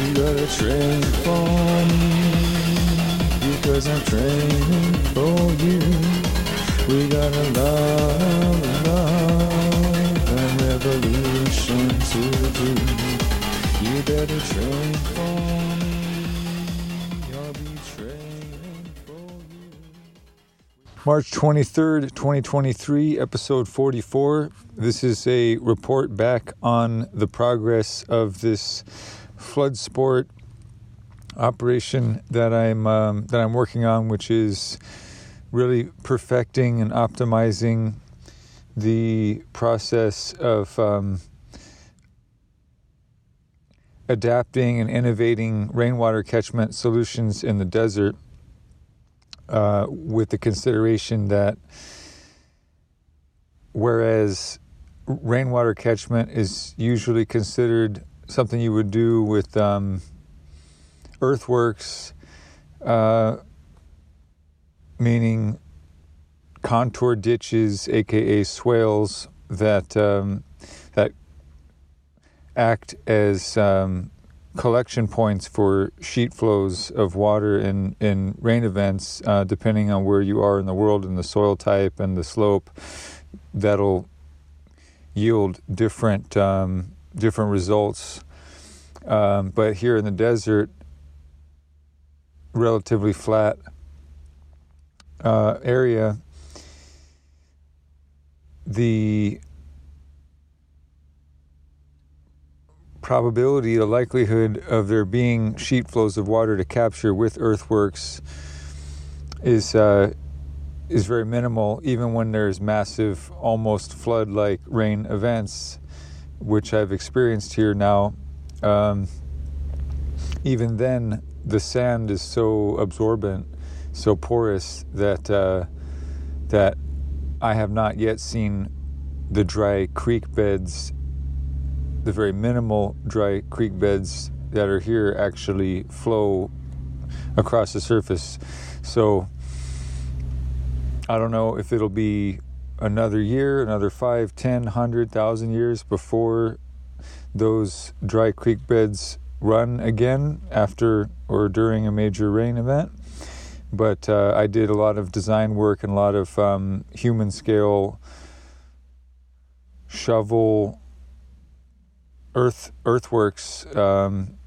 You gotta train for me because I'm training for you. We got a love, and revolution to do. You better train for me. March 23rd, 2023, episode 44. This is a report back on the progress of this Floodsport operation that I'm um, that I'm working on, which is really perfecting and optimizing the process of um, adapting and innovating rainwater catchment solutions in the desert uh, with the consideration that whereas rainwater catchment is usually considered something you would do with um, earthworks, uh, meaning contour ditches, aka swales, that um, that act as um, collection points for sheet flows of water in, in rain events, uh, depending on where you are in the world and the soil type and the slope, that'll yield different um, different results. Um, but here in the desert, relatively flat uh, area, the probability, the likelihood of there being sheet flows of water to capture with earthworks is uh, is very minimal, even when there's massive, almost flood-like rain events, which I've experienced here now. Um, even then, the sand is so absorbent, so porous that uh, that I have not yet seen the dry creek beds the very minimal dry creek beds that are here actually flow across the surface. So I don't know if it'll be another year, another five, ten, hundred thousand years before those dry creek beds run again after or during a major rain event. But uh, I did a lot of design work and a lot of um, human scale shovel earth earthworks um,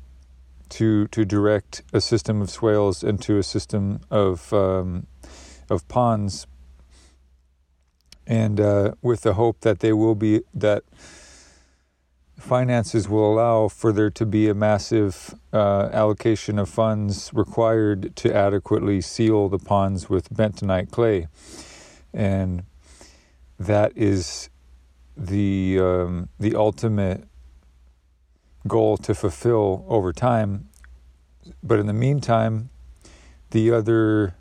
to to direct a system of swales into a system of um, of ponds, and uh, with the hope that they will be that finances will allow for there to be a massive uh, allocation of funds required to adequately seal the ponds with bentonite clay, and that is the um, the ultimate goal to fulfill over time. But in the meantime, the other,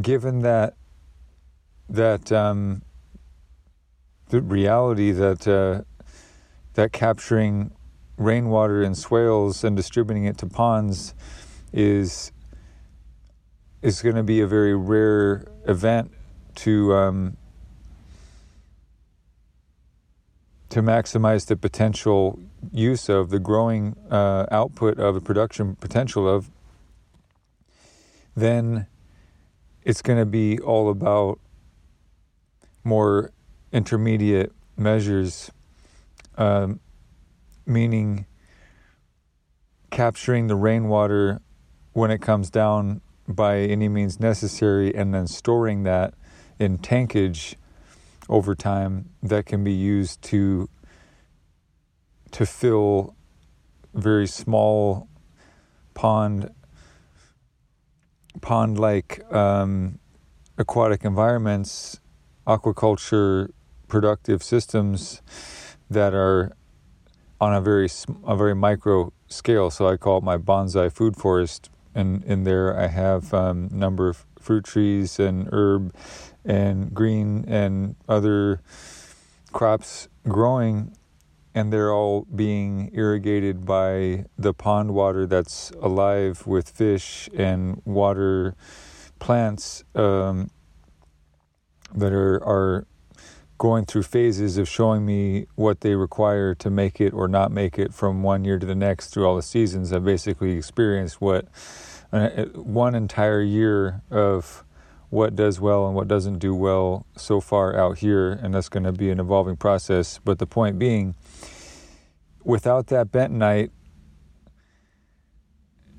given that that um, the reality that uh, that capturing rainwater in swales and distributing it to ponds is is going to be a very rare event to um, to maximize the potential use of the growing uh, output of the production potential of, then it's going to be all about more intermediate measures, um, meaning capturing the rainwater when it comes down by any means necessary and then storing that in tankage over time that can be used to to fill very small pond pond like um, aquatic environments aquaculture productive systems that are on a very a very micro scale. So I call it my bonsai food forest. And in there, I have a um, number of fruit trees and herb and green and other crops growing and they're all being irrigated by the pond water that's alive with fish and water plants um, that are are going through phases of showing me what they require to make it or not make it from one year to the next through all the seasons. I've basically experienced what uh, one entire year of what does well and what doesn't do well so far out here, and that's going to be an evolving process. But the point being, without that bentonite,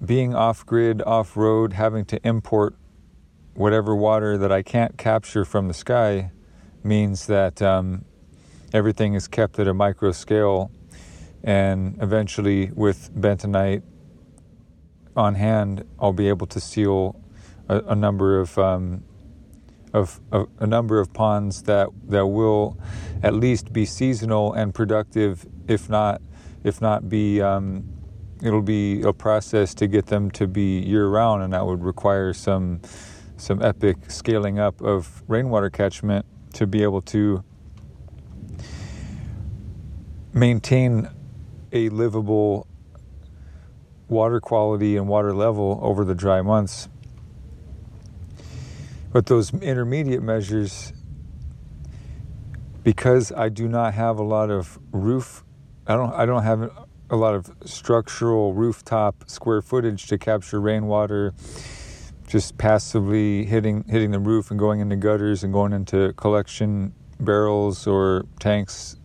being off grid, off road, having to import whatever water that I can't capture from the sky means that um, everything is kept at a micro scale. And eventually, with bentonite on hand, I'll be able to seal a, a number of, um, of, a number of ponds that that will at least be seasonal and productive, if not if not be um, it'll be a process to get them to be year round, and that would require some some epic scaling up of rainwater catchment to be able to maintain a livable water quality and water level over the dry months. But those intermediate measures, because I do not have a lot of roof I don't I don't have a lot of structural rooftop square footage to capture rainwater just passively hitting hitting the roof and going into gutters and going into collection barrels or tanks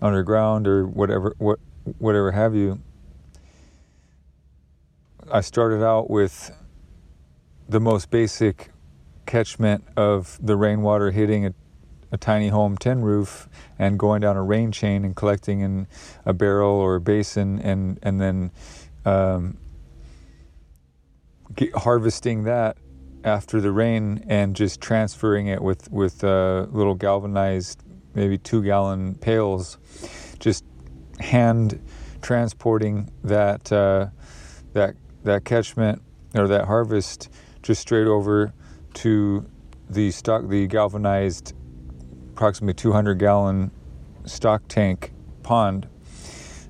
underground or whatever what whatever have you. I started out with the most basic catchment of the rainwater hitting a a tiny home tin roof and going down a rain chain and collecting in a barrel or a basin and and then um, get, harvesting that after the rain and just transferring it with with uh, little galvanized maybe two gallon pails, just hand transporting that uh, that that catchment or that harvest just straight over to the stock the galvanized approximately 200 gallon stock tank pond.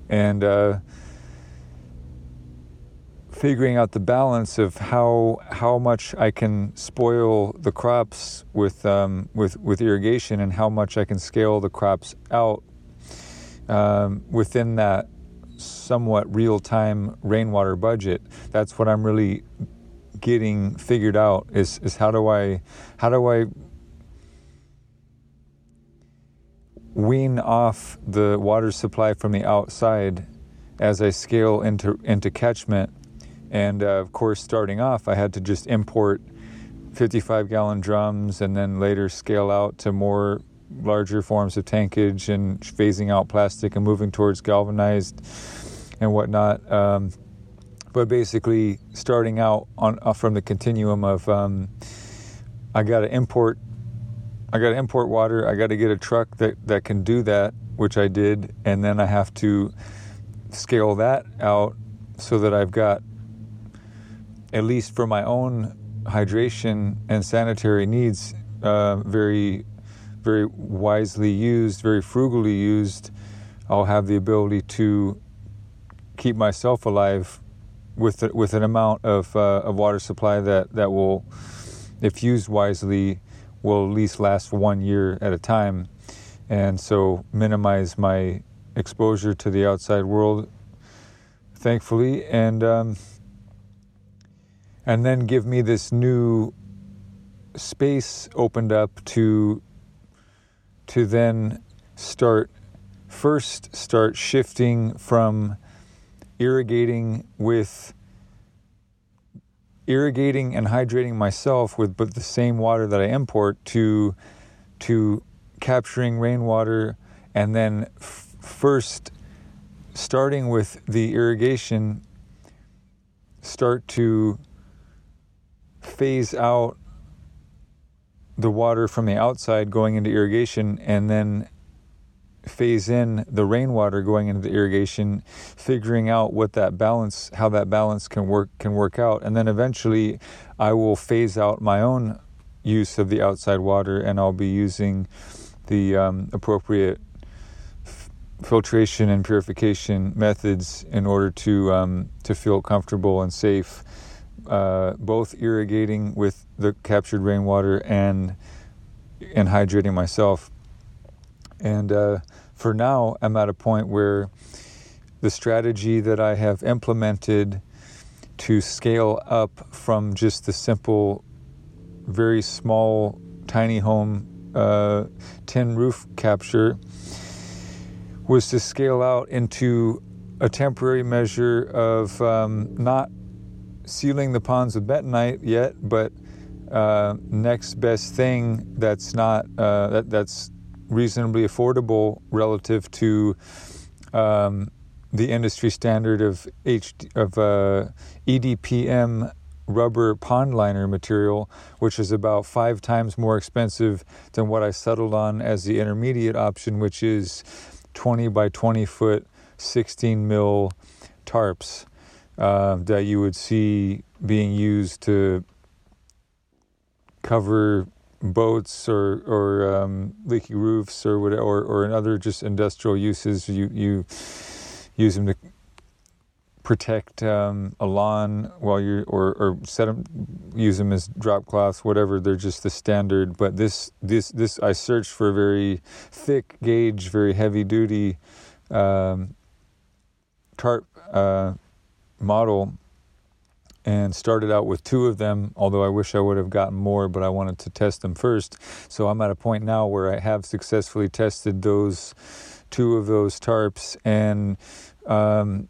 And uh, figuring out the balance of how how much I can spoil the crops with um, with with irrigation and how much I can scale the crops out um, within that somewhat real time rainwater budget. That's what I'm really getting figured out is is how do I how do I wean off the water supply from the outside as I scale into into catchment. And uh, of course, starting off, I had to just import 55 gallon drums and then later scale out to more larger forms of tankage and phasing out plastic and moving towards galvanized and whatnot. Um, but basically, starting out on uh, from the continuum of um, I got to import I got to import water. I got to get a truck that, that can do that, which I did, and then I have to scale that out so that I've got, at least for my own hydration and sanitary needs, uh, very, very wisely used, very frugally used. I'll have the ability to keep myself alive with with an amount of uh, of water supply that that will, if used wisely will at least last one year at a time, and so minimize my exposure to the outside world, thankfully, and um, and then give me this new space opened up to to then start first start shifting from irrigating with irrigating and hydrating myself with but the same water that I import to to capturing rainwater and then f- first starting with the irrigation start to phase out the water from the outside going into irrigation and then phase in the rainwater going into the irrigation, figuring out what that balance, how that balance can work can work out, and then eventually, I will phase out my own use of the outside water, and I'll be using the um, appropriate f- filtration and purification methods in order to um, to feel comfortable and safe, uh, both irrigating with the captured rainwater and and hydrating myself. And uh, for now, I'm at a point where the strategy that I have implemented to scale up from just the simple, very small, tiny home uh, tin roof capture was to scale out into a temporary measure of um, not sealing the ponds with bentonite yet, but uh, next best thing that's not uh, that, that's reasonably affordable relative to um, the industry standard of H of uh, EDPM rubber pond liner material, which is about five times more expensive than what I settled on as the intermediate option, which is 20 by 20 foot, 16 mil tarps uh, that you would see being used to cover boats or or um, leaky roofs or whatever, or, or in other just industrial uses. You you use them to protect um, a lawn while you're or or set them use them as drop cloths whatever they're just the standard but this this this I searched for a very thick gauge very heavy duty um, tarp uh, model and started out with two of them, although I wish I would have gotten more, but I wanted to test them first. So I'm at a point now where I have successfully tested those two of those tarps and um,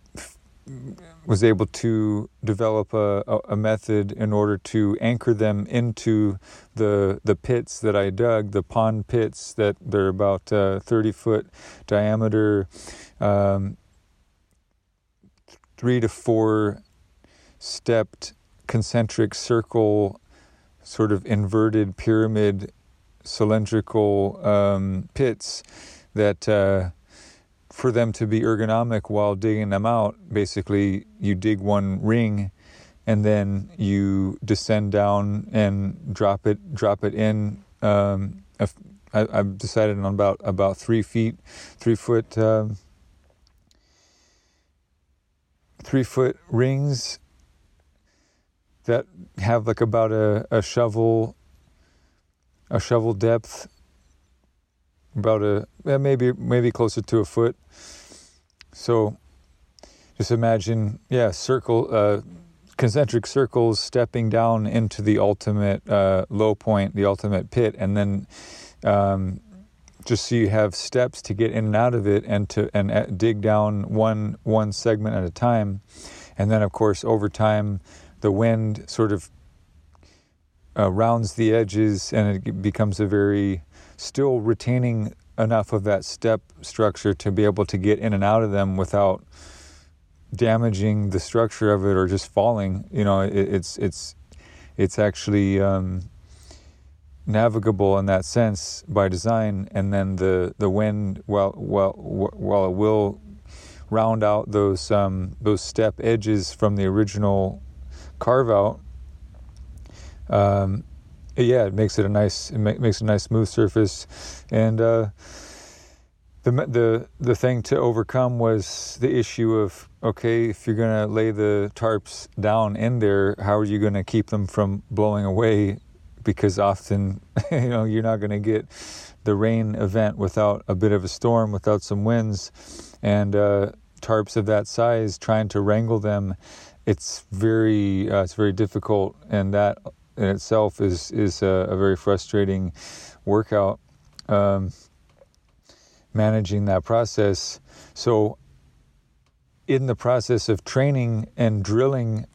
was able to develop a, a, method in order to anchor them into the the pits that I dug, the pond pits that they're about uh, 30 foot diameter, um, three to four stepped concentric circle, sort of inverted pyramid cylindrical um, pits that uh, for them to be ergonomic while digging them out, basically you dig one ring and then you descend down and drop it drop it in. Um, I, have decided on about about three feet, three foot. Um, three foot rings that have like about a, a shovel a shovel depth about a maybe maybe closer to a foot. So just imagine yeah circle uh, concentric circles stepping down into the ultimate uh, low point the ultimate pit and then um, just so you have steps to get in and out of it and to and uh, dig down one one segment at a time. And then of course over time the wind sort of uh, rounds the edges and it becomes a very still retaining enough of that step structure to be able to get in and out of them without damaging the structure of it or just falling. You know it, it's it's it's actually um, navigable in that sense by design and then the the wind well well while it will round out those um, those step edges from the original carve out, um, yeah, it makes it a nice it makes a nice smooth surface, and uh, the the the thing to overcome was the issue of okay, if you're gonna lay the tarps down in there, how are you gonna keep them from blowing away? Because often, you know, you're not gonna get the rain event without a bit of a storm, without some winds, and uh, tarps of that size, trying to wrangle them it's very uh, it's very difficult, and that in itself is is a, a very frustrating workout. Um, managing that process, so in the process of training and drilling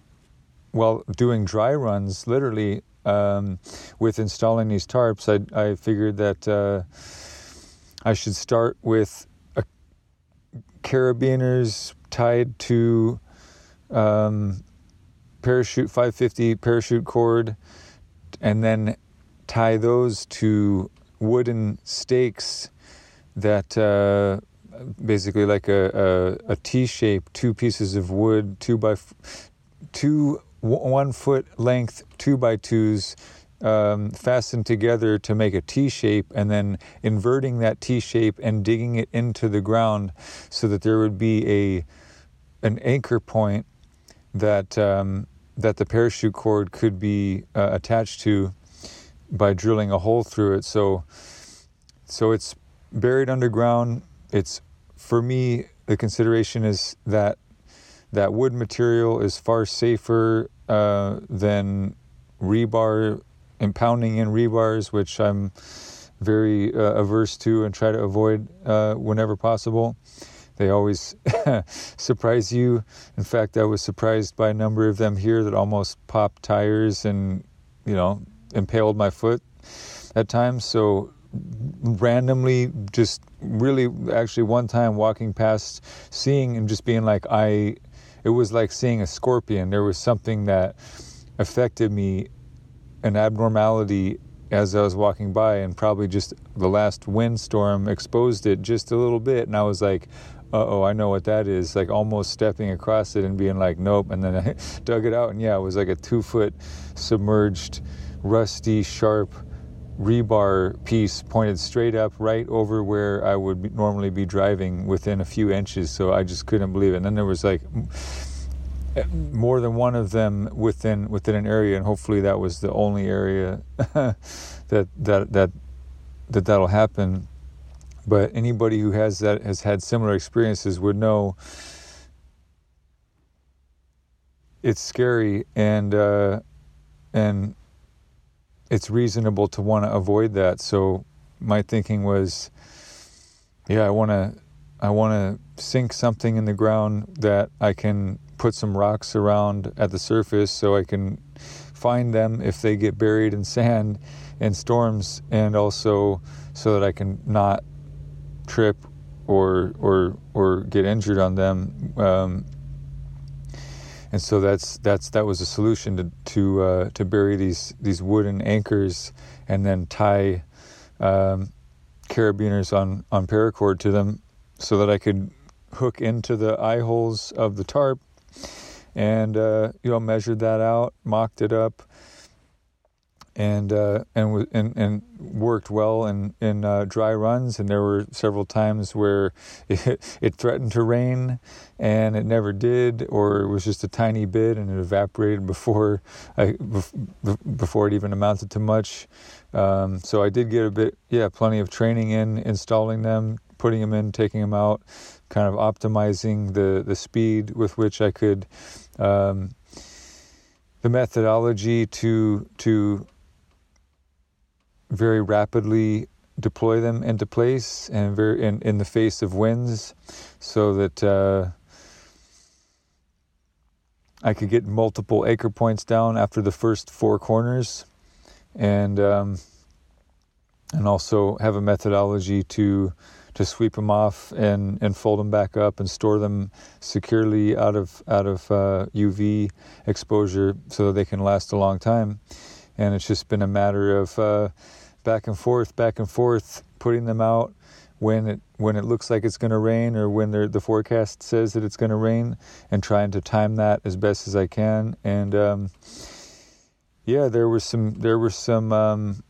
while doing dry runs, literally um, with installing these tarps, I, I figured that uh, I should start with a carabiners tied to um, parachute 550 parachute cord, and then tie those to wooden stakes that uh, basically like a, a, a T shape, two pieces of wood, two by f- two one foot length two by twos um, fastened together to make a T shape, and then inverting that T shape and digging it into the ground so that there would be a an anchor point that um, that the parachute cord could be uh, attached to by drilling a hole through it. So so it's buried underground. It's for me the consideration is that that wood material is far safer uh, than rebar impounding in rebars, which I'm very uh, averse to and try to avoid uh, whenever possible. They always surprise you. In fact, I was surprised by a number of them here that almost popped tires and, you know, impaled my foot at times. So, randomly, just really, actually, one time walking past, seeing and just being like, I, it was like seeing a scorpion. There was something that affected me, an abnormality as I was walking by, and probably just the last windstorm exposed it just a little bit. And I was like, oh, I know what that is. Like almost stepping across it and being like, nope. And then I dug it out, and yeah, it was like a two foot submerged, rusty, sharp rebar piece pointed straight up right over where I would be, normally be driving within a few inches. So I just couldn't believe it. And then there was like more than one of them within within an area, and hopefully that was the only area that that that that that'll happen but anybody who has that has had similar experiences would know it's scary and uh, and it's reasonable to want to avoid that. So my thinking was, yeah, I want to I want to sink something in the ground that I can put some rocks around at the surface so I can find them if they get buried in sand and storms and also so that I can not trip or or or get injured on them. Um, and so that's that's that was a solution to to uh, to bury these these wooden anchors and then tie um, carabiners on on paracord to them so that I could hook into the eye holes of the tarp and uh, you know measured that out, mocked it up, and uh, and, and and worked well in in uh, dry runs. And there were several times where it, it, threatened to rain, and it never did, or it was just a tiny bit, and it evaporated before I, before it even amounted to much. Um, so I did get a bit, yeah, plenty of training in installing them, putting them in, taking them out, kind of optimizing the the speed with which I could. Um, the methodology to to very rapidly deploy them into place and very in, in the face of winds so that uh, I could get multiple acre points down after the first four corners and um, and also have a methodology to to sweep them off and, and fold them back up and store them securely out of out of uh, UV exposure so they can last a long time and it's just been a matter of uh, back and forth, back and forth, putting them out when it when it looks like it's going to rain or when the forecast says that it's going to rain, and trying to time that as best as I can. And um, yeah, there were some there were some um,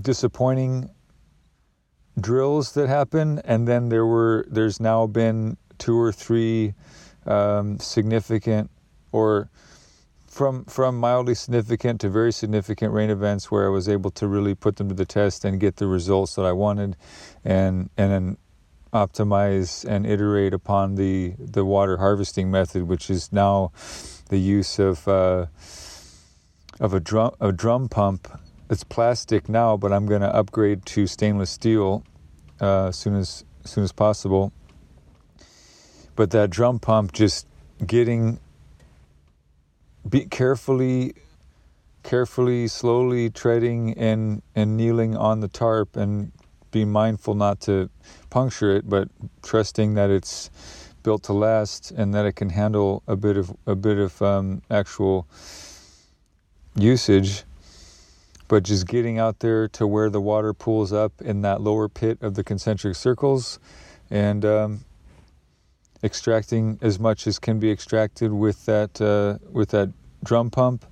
disappointing drills that happened, and then there were there's now been two or three um, significant or from from mildly significant to very significant rain events where I was able to really put them to the test and get the results that I wanted, and and then optimize and iterate upon the the water harvesting method, which is now the use of uh, of a drum a drum pump. It's plastic now, but I'm going to upgrade to stainless steel uh, as soon as, as soon as possible. But that drum pump, just getting be carefully carefully slowly treading and and kneeling on the tarp and be mindful not to puncture it but trusting that it's built to last and that it can handle a bit of a bit of um, actual usage. But just getting out there to where the water pools up in that lower pit of the concentric circles and um, extracting as much as can be extracted with that uh, with that drum pump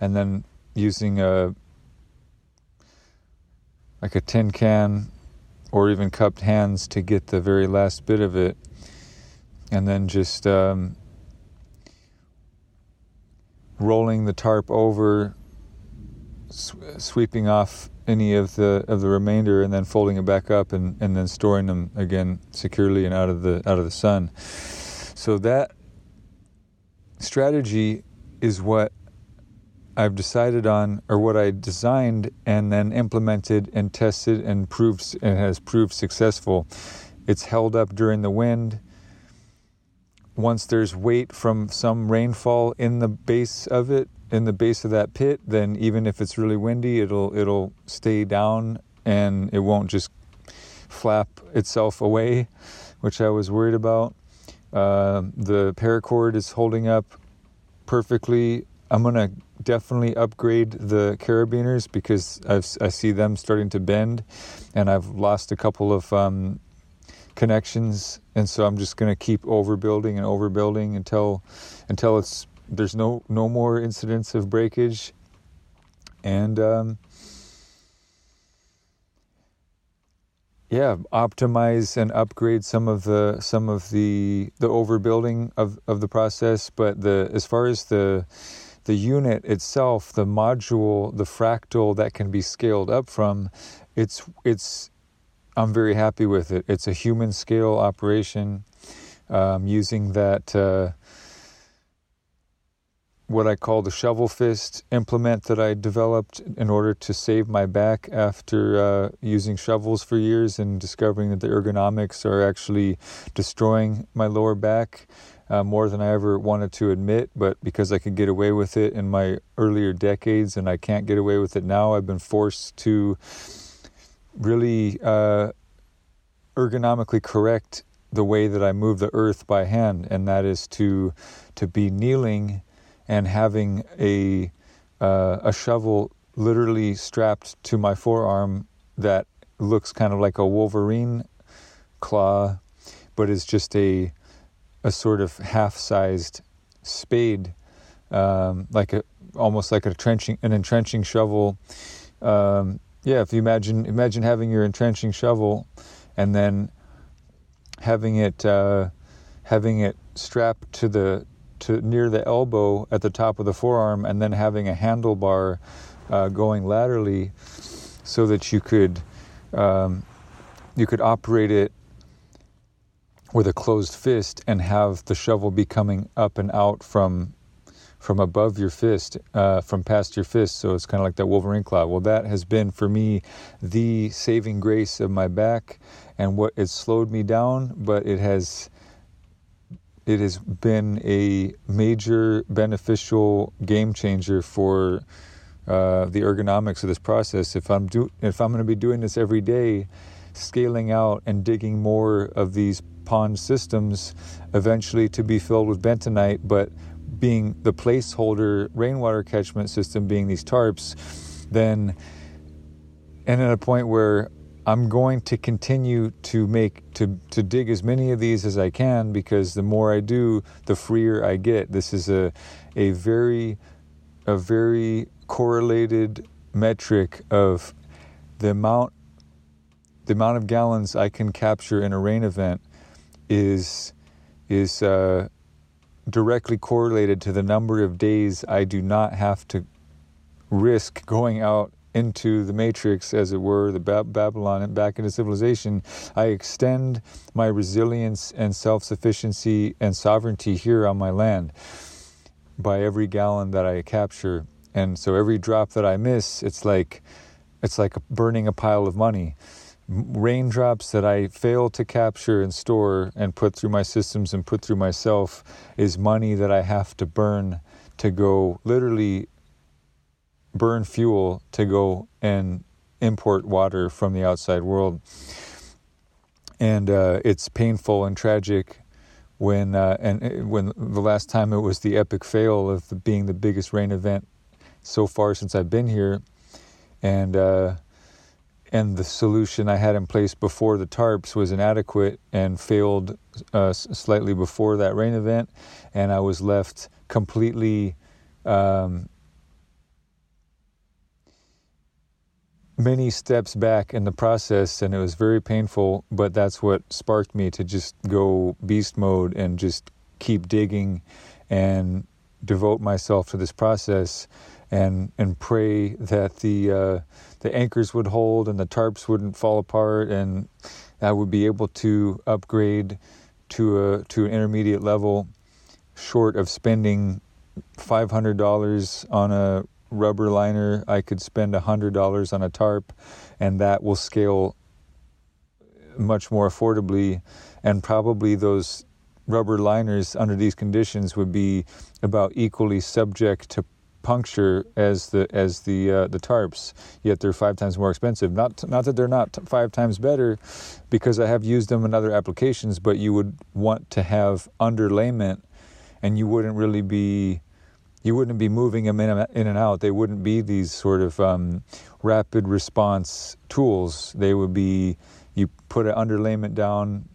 and then using a like a tin can or even cupped hands to get the very last bit of it and then just um, rolling the tarp over sweeping off any of the of the remainder and then folding it back up and, and then storing them again securely and out of the out of the sun. So that strategy is what I've decided on or what I designed and then implemented and tested and proved and has proved successful. It's held up during the wind. Once there's weight from some rainfall in the base of it, in the base of that pit, then even if it's really windy, it'll it'll stay down and it won't just flap itself away, which I was worried about. Uh, the paracord is holding up perfectly. I'm gonna definitely upgrade the carabiners because I've, i see them starting to bend, and I've lost a couple of um, connections, and so I'm just gonna keep overbuilding and overbuilding until until it's there's no no more incidents of breakage, and um, yeah, optimize and upgrade some of the some of the the overbuilding of of the process. But the as far as the the unit itself, the module, the fractal that can be scaled up from, it's it's I'm very happy with it. It's a human scale operation um, using that. Uh, what I call the shovel fist implement that I developed in order to save my back after uh, using shovels for years and discovering that the ergonomics are actually destroying my lower back uh, more than I ever wanted to admit. But because I could get away with it in my earlier decades and I can't get away with it now, I've been forced to really uh, ergonomically correct the way that I move the earth by hand, and that is to to be kneeling and having a uh, a shovel literally strapped to my forearm that looks kind of like a Wolverine claw, but is just a a sort of half-sized spade, um, like a almost like a trenching an entrenching shovel. Um, yeah, if you imagine imagine having your entrenching shovel, and then having it uh, having it strapped to the to near the elbow at the top of the forearm, and then having a handlebar uh, going laterally, so that you could um, you could operate it with a closed fist and have the shovel be coming up and out from from above your fist, uh, from past your fist. So it's kind of like that Wolverine claw. Well, that has been for me the saving grace of my back and what it slowed me down, but it has it has been a major beneficial game changer for uh, the ergonomics of this process. If I'm do if I'm going to be doing this every day, scaling out and digging more of these pond systems, eventually to be filled with bentonite, but being the placeholder rainwater catchment system being these tarps, then and at a point where I'm going to continue to make to to dig as many of these as I can because the more I do, the freer I get. This is a a very a very correlated metric of the amount the amount of gallons I can capture in a rain event is is uh, directly correlated to the number of days I do not have to risk going out into the matrix, as it were, the Babylon and back into civilization, I extend my resilience and self sufficiency and sovereignty here on my land by every gallon that I capture. And so every drop that I miss, it's like it's like burning a pile of money. Raindrops that I fail to capture and store and put through my systems and put through myself is money that I have to burn to go literally burn fuel to go and import water from the outside world. And uh, it's painful and tragic when uh, and uh, when the last time it was the epic fail of the, being the biggest rain event so far since I've been here and uh, and the solution I had in place before the tarps was inadequate and failed uh, slightly before that rain event, and I was left completely. Um, many steps back in the process and it was very painful but that's what sparked me to just go beast mode and just keep digging and devote myself to this process and and pray that the uh, the anchors would hold and the tarps wouldn't fall apart and I would be able to upgrade to a to an intermediate level short of spending $500 on a rubber liner I could spend $100 on a tarp and that will scale much more affordably. And probably those rubber liners under these conditions would be about equally subject to puncture as the as the uh, the tarps yet they're five times more expensive. Not not that they're not five times better because I have used them in other applications but you would want to have underlayment and you wouldn't really be you wouldn't be moving them in, in and out they wouldn't be these sort of um, rapid response tools they would be you put an underlayment down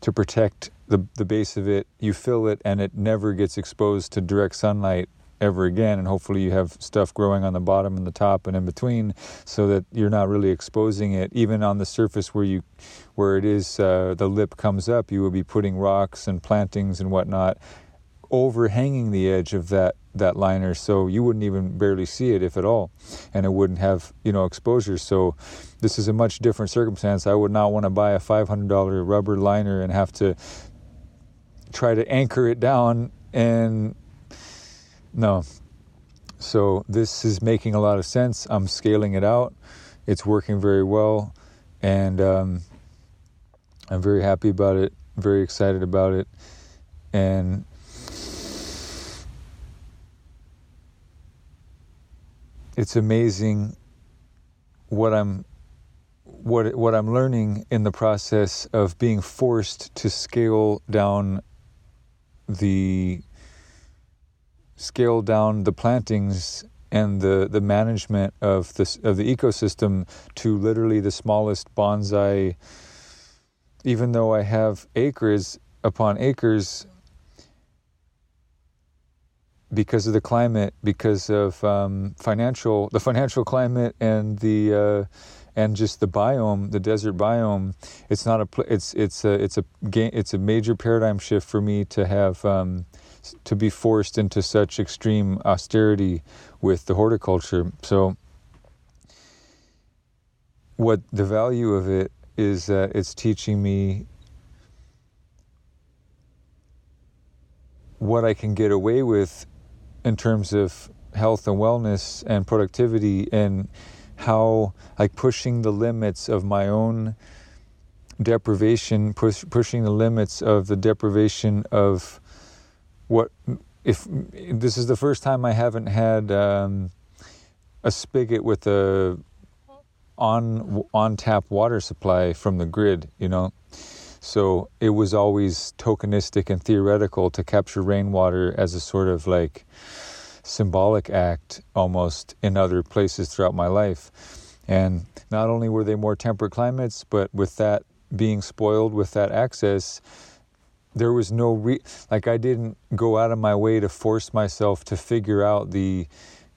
to protect the the base of it, you fill it, and it never gets exposed to direct sunlight ever again. And hopefully, you have stuff growing on the bottom and the top and in between, so that you're not really exposing it. Even on the surface where you, where it is, uh, the lip comes up, you will be putting rocks and plantings and whatnot overhanging the edge of that that liner so you wouldn't even barely see it if at all and it wouldn't have you know exposure so this is a much different circumstance i would not want to buy a $500 rubber liner and have to try to anchor it down and no. So this is making a lot of sense. I'm scaling it out. It's working very well, and um, I'm very happy about it. Very excited about it, and it's amazing what I'm what what I'm learning in the process of being forced to scale down the scale down the plantings and the, the management of this of the ecosystem to literally the smallest bonsai. Even though I have acres upon acres because of the climate, because of um, financial, the financial climate, and the uh, and just the biome, the desert biome. It's not a, it's it's a it's a it's a major paradigm shift for me to have um, to be forced into such extreme austerity with the horticulture. So, what the value of it is that it's teaching me what I can get away with in terms of health and wellness and productivity and how like pushing the limits of my own deprivation push, pushing the limits of the deprivation of what if this is the first time I haven't had um, a spigot with a on on tap water supply from the grid, you know. So it was always tokenistic and theoretical to capture rainwater as a sort of like symbolic act almost in other places throughout my life. And not only were they more temperate climates, but with that being spoiled with that access, there was no re- like I didn't go out of my way to force myself to figure out the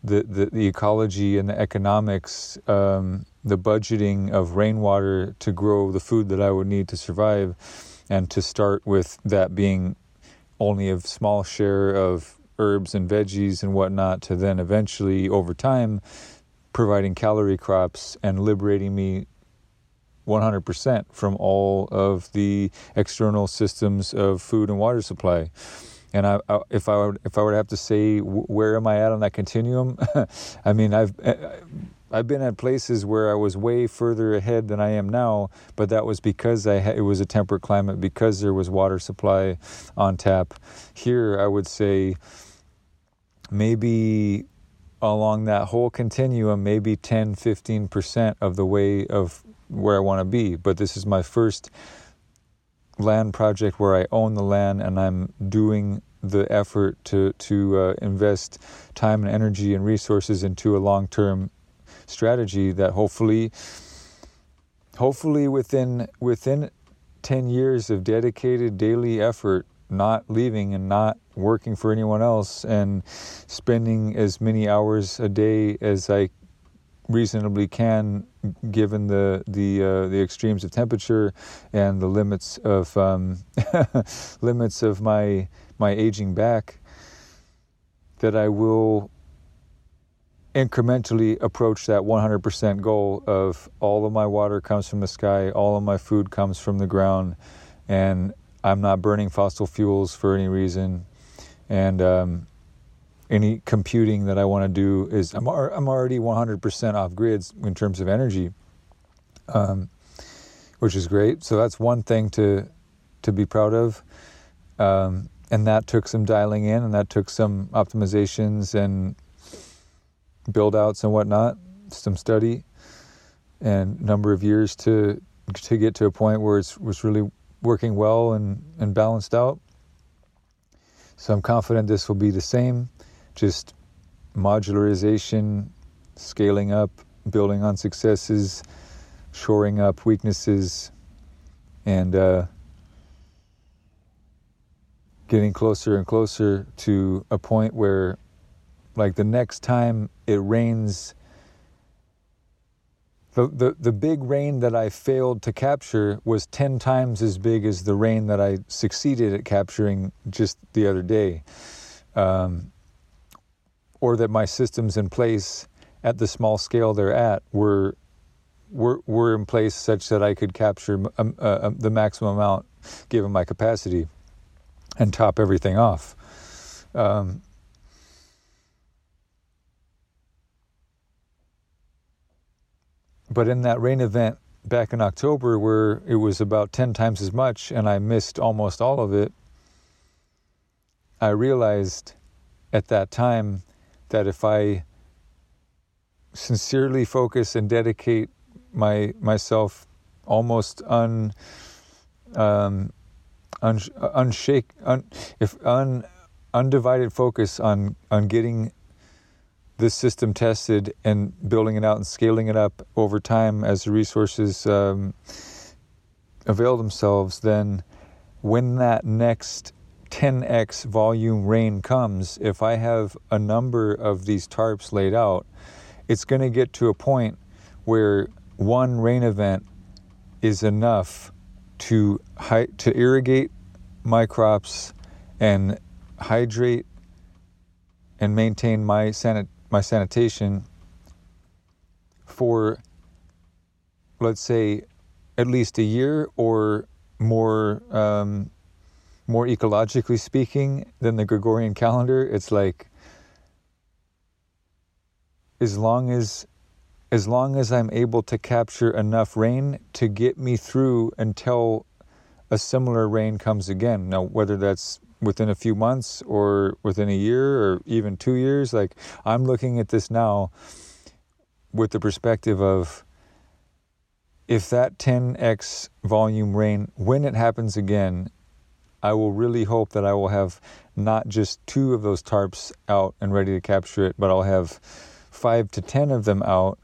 the, the, the ecology and the economics, um, the budgeting of rainwater to grow the food that I would need to survive, and to start with that being only a small share of herbs and veggies and whatnot, to then eventually over time providing calorie crops and liberating me 100% from all of the external systems of food and water supply. And I, I, if I would, if I were to have to say where am I at on that continuum, I mean I've eh, eh, I've been at places where I was way further ahead than I am now, but that was because I it was a temperate climate because there was water supply on tap. Here, I would say maybe along that whole continuum, maybe 10, 15% of the way of where I want to be. But this is my first land project where I own the land and I'm doing the effort to to uh, invest time and energy and resources into a long term strategy that hopefully hopefully within within 10 years of dedicated daily effort not leaving and not working for anyone else and spending as many hours a day as I reasonably can given the the uh, the extremes of temperature and the limits of um, limits of my my aging back that I will incrementally approach that 100% goal of all of my water comes from the sky, all of my food comes from the ground, and I'm not burning fossil fuels for any reason. And um, any computing that I want to do is I'm, I'm already 100% off grids in terms of energy, um, which is great. So that's one thing to to be proud of. Um, and that took some dialing in and that took some optimizations and build outs and whatnot, some study and number of years to to get to a point where it's was really working well and, and balanced out. So I'm confident this will be the same, just modularization, scaling up, building on successes, shoring up weaknesses, and uh, getting closer and closer to a point where, like, the next time it rains, the, the, the big rain that I failed to capture was 10 times as big as the rain that I succeeded at capturing just the other day. Um, or that my systems in place at the small scale they're at were were, were in place such that I could capture um, uh, um, the maximum amount given my capacity and top everything off. Um, but in that rain event back in October, where it was about 10 times as much and I missed almost all of it, I realized at that time that if I sincerely focus and dedicate my myself almost un um, un, unshake, un, if un, undivided focus on on getting this system tested and building it out and scaling it up over time as the resources um, avail themselves, then when that next 10x volume rain comes, if I have a number of these tarps laid out, it's going to get to a point where one rain event is enough to to irrigate my crops and hydrate and maintain my sanit- my sanitation for let's say at least a year or more um, more ecologically speaking than the Gregorian calendar it's like as long as as long as I'm able to capture enough rain to get me through until a similar rain comes again. Now, whether that's within a few months or within a year or even two years, like I'm looking at this now with the perspective of if that 10x volume rain, when it happens again, I will really hope that I will have not just two of those tarps out and ready to capture it, but I'll have five to ten of them out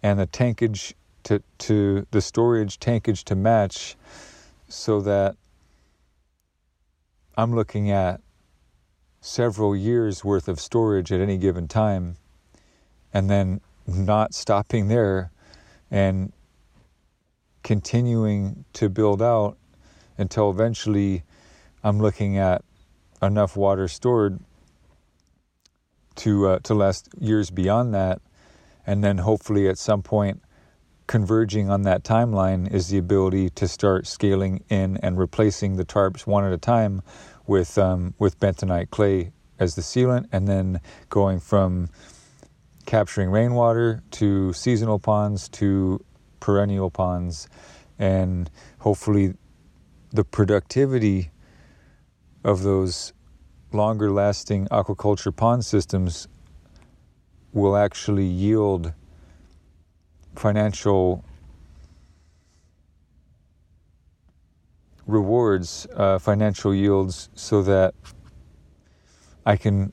and the tankage to, to the storage tankage to match so that I'm looking at several years worth of storage at any given time and then not stopping there and continuing to build out until eventually I'm looking at enough water stored to uh, to last years beyond that. And then hopefully at some point converging on that timeline is the ability to start scaling in and replacing the tarps one at a time with um, with bentonite clay as the sealant, and then going from capturing rainwater to seasonal ponds to perennial ponds, and hopefully the productivity of those longer lasting aquaculture pond systems will actually yield financial rewards, uh, financial yields, so that I can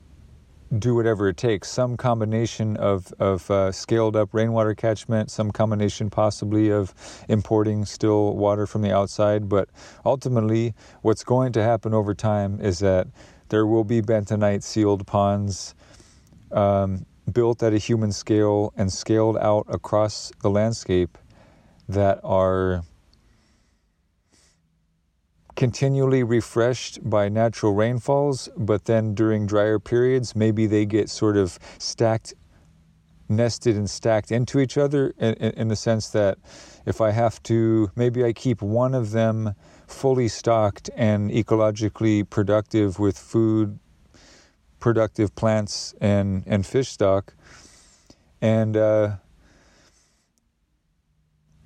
do whatever it takes. Some combination of of uh, scaled up rainwater catchment, some combination possibly of importing still water from the outside. But ultimately, what's going to happen over time is that there will be bentonite sealed ponds. Um, built at a human scale and scaled out across the landscape that are continually refreshed by natural rainfalls, but then during drier periods, maybe they get sort of stacked, nested and stacked into each other in, in, in, the sense that if I have to, maybe I keep one of them fully stocked and ecologically productive with food, productive plants, and, and fish stock. And, uh,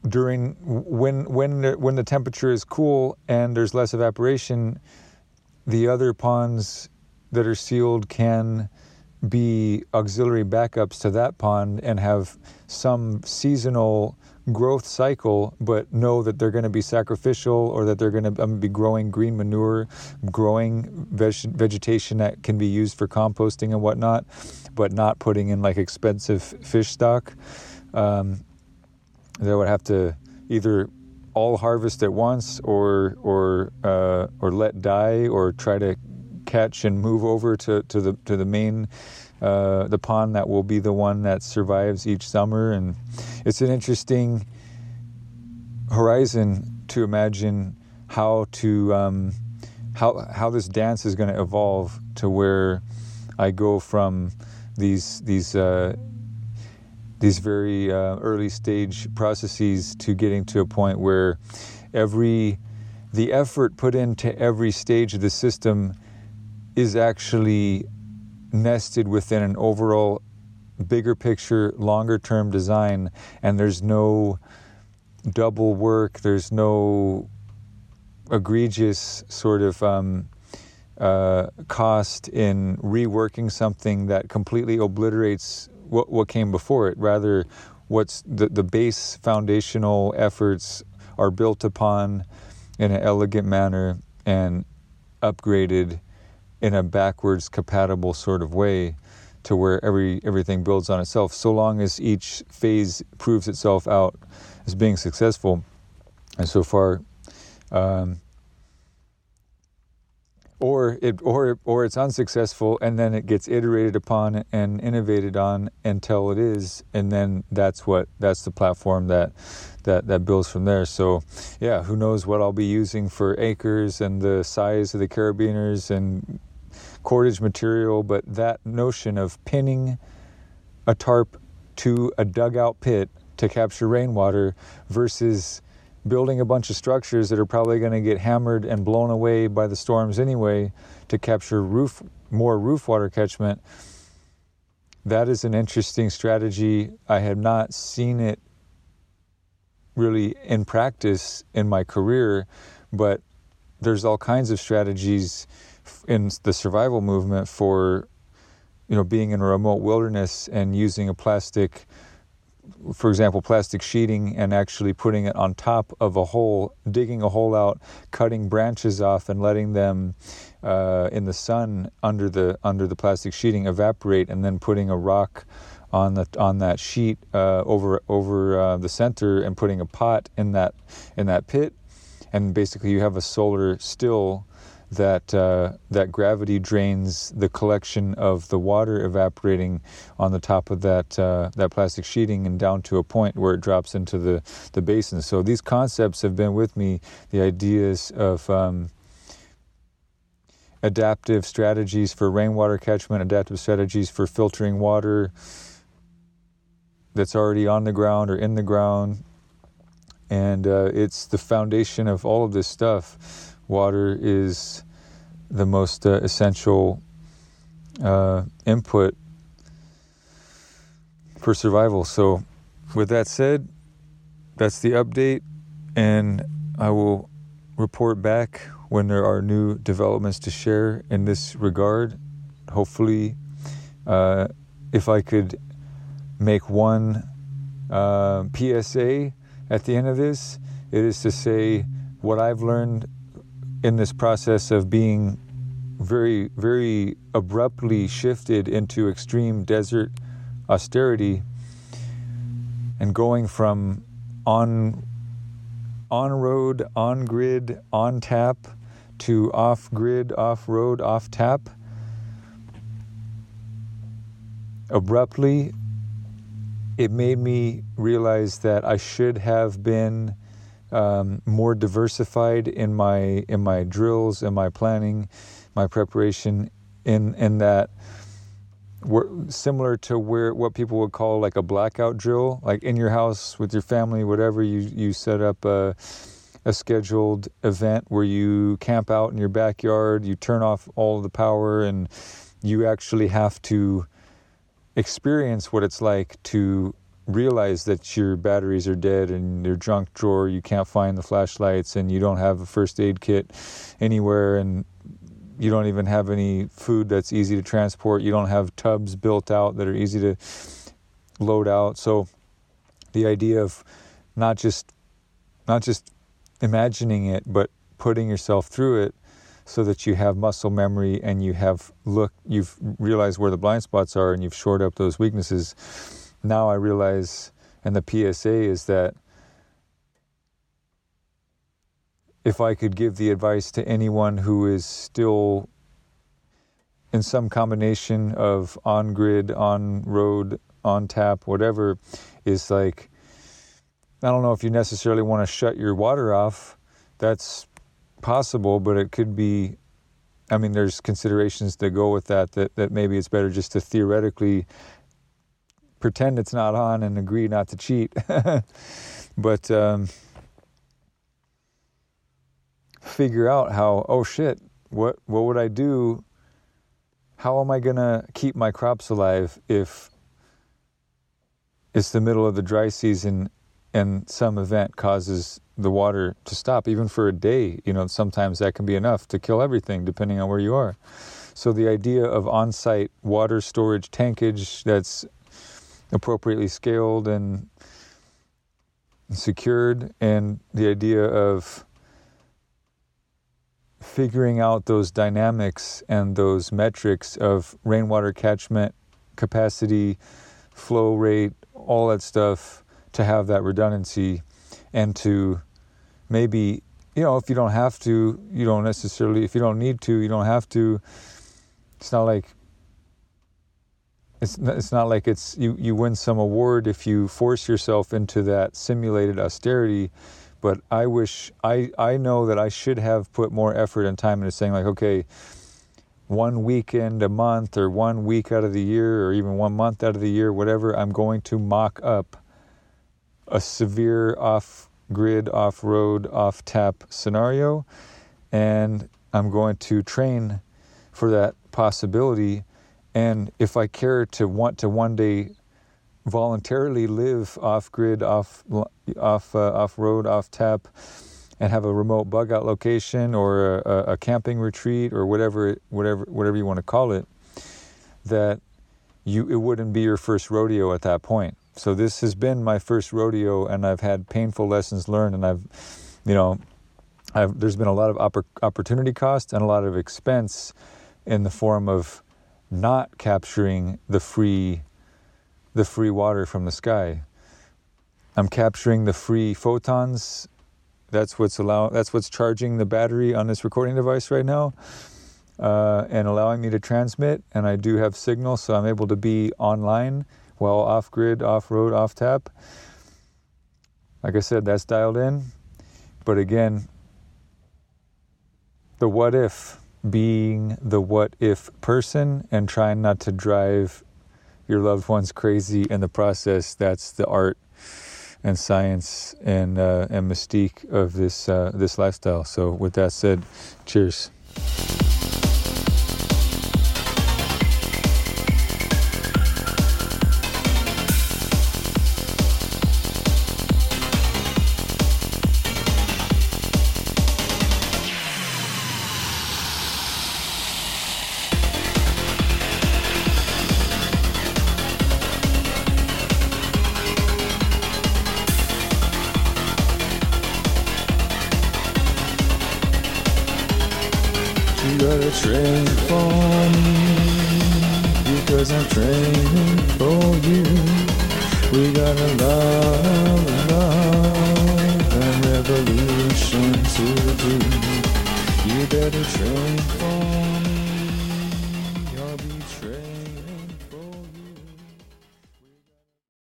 during when when the, when the temperature is cool and there's less evaporation, the other ponds that are sealed can be auxiliary backups to that pond and have some seasonal growth cycle, but know that they're going to be sacrificial or that they're going to um, be growing green manure, growing veg- vegetation that can be used for composting and whatnot, but not putting in like expensive fish stock. Um, they would have to either all harvest at once or or uh, or let die or try to catch and move over to, to the to the main uh, the pond that will be the one that survives each summer. And it's an interesting horizon to imagine how to um, how how this dance is going to evolve to where I go from these these uh, these very uh, early stage processes to getting to a point where every the effort put into every stage of the system is actually nested within an overall bigger picture longer term design and there's no double work there's no egregious sort of um, uh, cost in reworking something that completely obliterates what, what came before it. Rather, what's the, the base foundational efforts are built upon in an elegant manner and upgraded in a backwards compatible sort of way to where every everything builds on itself so long as each phase proves itself out as being successful and so far um, or it or or it's unsuccessful and then it gets iterated upon and innovated on until it is and then that's what that's the platform that that that builds from there. So yeah who knows what I'll be using for acres and the size of the carabiners and cordage material but that notion of pinning a tarp to a dugout pit to capture rainwater versus building a bunch of structures that are probably going to get hammered and blown away by the storms anyway to capture roof more roof water catchment. That is an interesting strategy. I have not seen it really in practice in my career but there's all kinds of strategies in the survival movement for you know being in a remote wilderness and using a plastic for example, plastic sheeting and actually putting it on top of a hole, digging a hole out, cutting branches off, and letting them uh, in the sun under the under the plastic sheeting evaporate, and then putting a rock on the on that sheet uh, over over uh, the center, and putting a pot in that in that pit, and basically you have a solar still that uh, that gravity drains the collection of the water evaporating on the top of that uh, that plastic sheeting and down to a point where it drops into the the basin. So these concepts have been with me. The ideas of um, adaptive strategies for rainwater catchment, adaptive strategies for filtering water that's already on the ground or in the ground. And uh, it's the foundation of all of this stuff water is the most uh, essential uh, input for survival. So, with that said, that's the update, and I will report back when there are new developments to share in this regard. Hopefully, uh, if I could make one uh, PSA at the end of this, it is to say what I've learned in this process of being very, very abruptly shifted into extreme desert austerity and going from on on road, on grid, on tap to off grid, off road, off tap abruptly it made me realize that I should have been um, more diversified in my in my drills, in my planning, my preparation, in in that similar to where what people would call like a blackout drill, like in your house with your family, whatever you you set up a a scheduled event where you camp out in your backyard, you turn off all the power, and you actually have to experience what it's like to realize that your batteries are dead and your junk drawer you can't find the flashlights and you don't have a first aid kit anywhere and you don't even have any food that's easy to transport. You don't have tubs built out that are easy to load out. So the idea of not just not just imagining it but putting yourself through it so that you have muscle memory and you have look you've realized where the blind spots are and you've shored up those weaknesses now I realize, and the PSA is that if I could give the advice to anyone who is still in some combination of on grid, on road, on tap, whatever, is like, I don't know if you necessarily want to shut your water off. That's possible, but it could be. I mean, there's considerations that go with that, that, that maybe it's better just to theoretically pretend it's not on and agree not to cheat. but um, figure out how, oh shit, what, what would I do? How am I going to keep my crops alive if it's the middle of the dry season and some event causes the water to stop, even for a day? You know, sometimes that can be enough to kill everything, depending on where you are. So the idea of on-site water storage tankage that's appropriately scaled and secured, and the idea of figuring out those dynamics and those metrics of rainwater catchment capacity, flow rate, all that stuff to have that redundancy and to maybe you know if you don't have to you don't necessarily if you don't need to you don't have to. It's not like it's it's not like it's you you win some award if you force yourself into that simulated austerity but i wish i i know that i should have put more effort and time into saying like okay one weekend a month or one week out of the year or even one month out of the year whatever i'm going to mock up a severe off grid off road off tap scenario and i'm going to train for that possibility and if I care to want to one day voluntarily live off grid, off off uh, off road, off tap, and have a remote bug out location or a, a, camping retreat or whatever whatever whatever you want to call it, that you it wouldn't be your first rodeo at that point. So this has been my first rodeo, and I've had painful lessons learned, and I've, you know, I've, there's been a lot of oppor- opportunity cost and a lot of expense in the form of not capturing the free the free water from the sky. I'm capturing the free photons. That's what's allow that's what's charging the battery on this recording device right now. Uh, and allowing me to transmit, and I do have signal, so I'm able to be online while off grid, off road, off tap. Like I said, that's dialed in. But again, the what if being the what if person and trying not to drive your loved ones crazy in the process. That's the art and science and uh, and mystique of this uh, this lifestyle. So, with that said, cheers.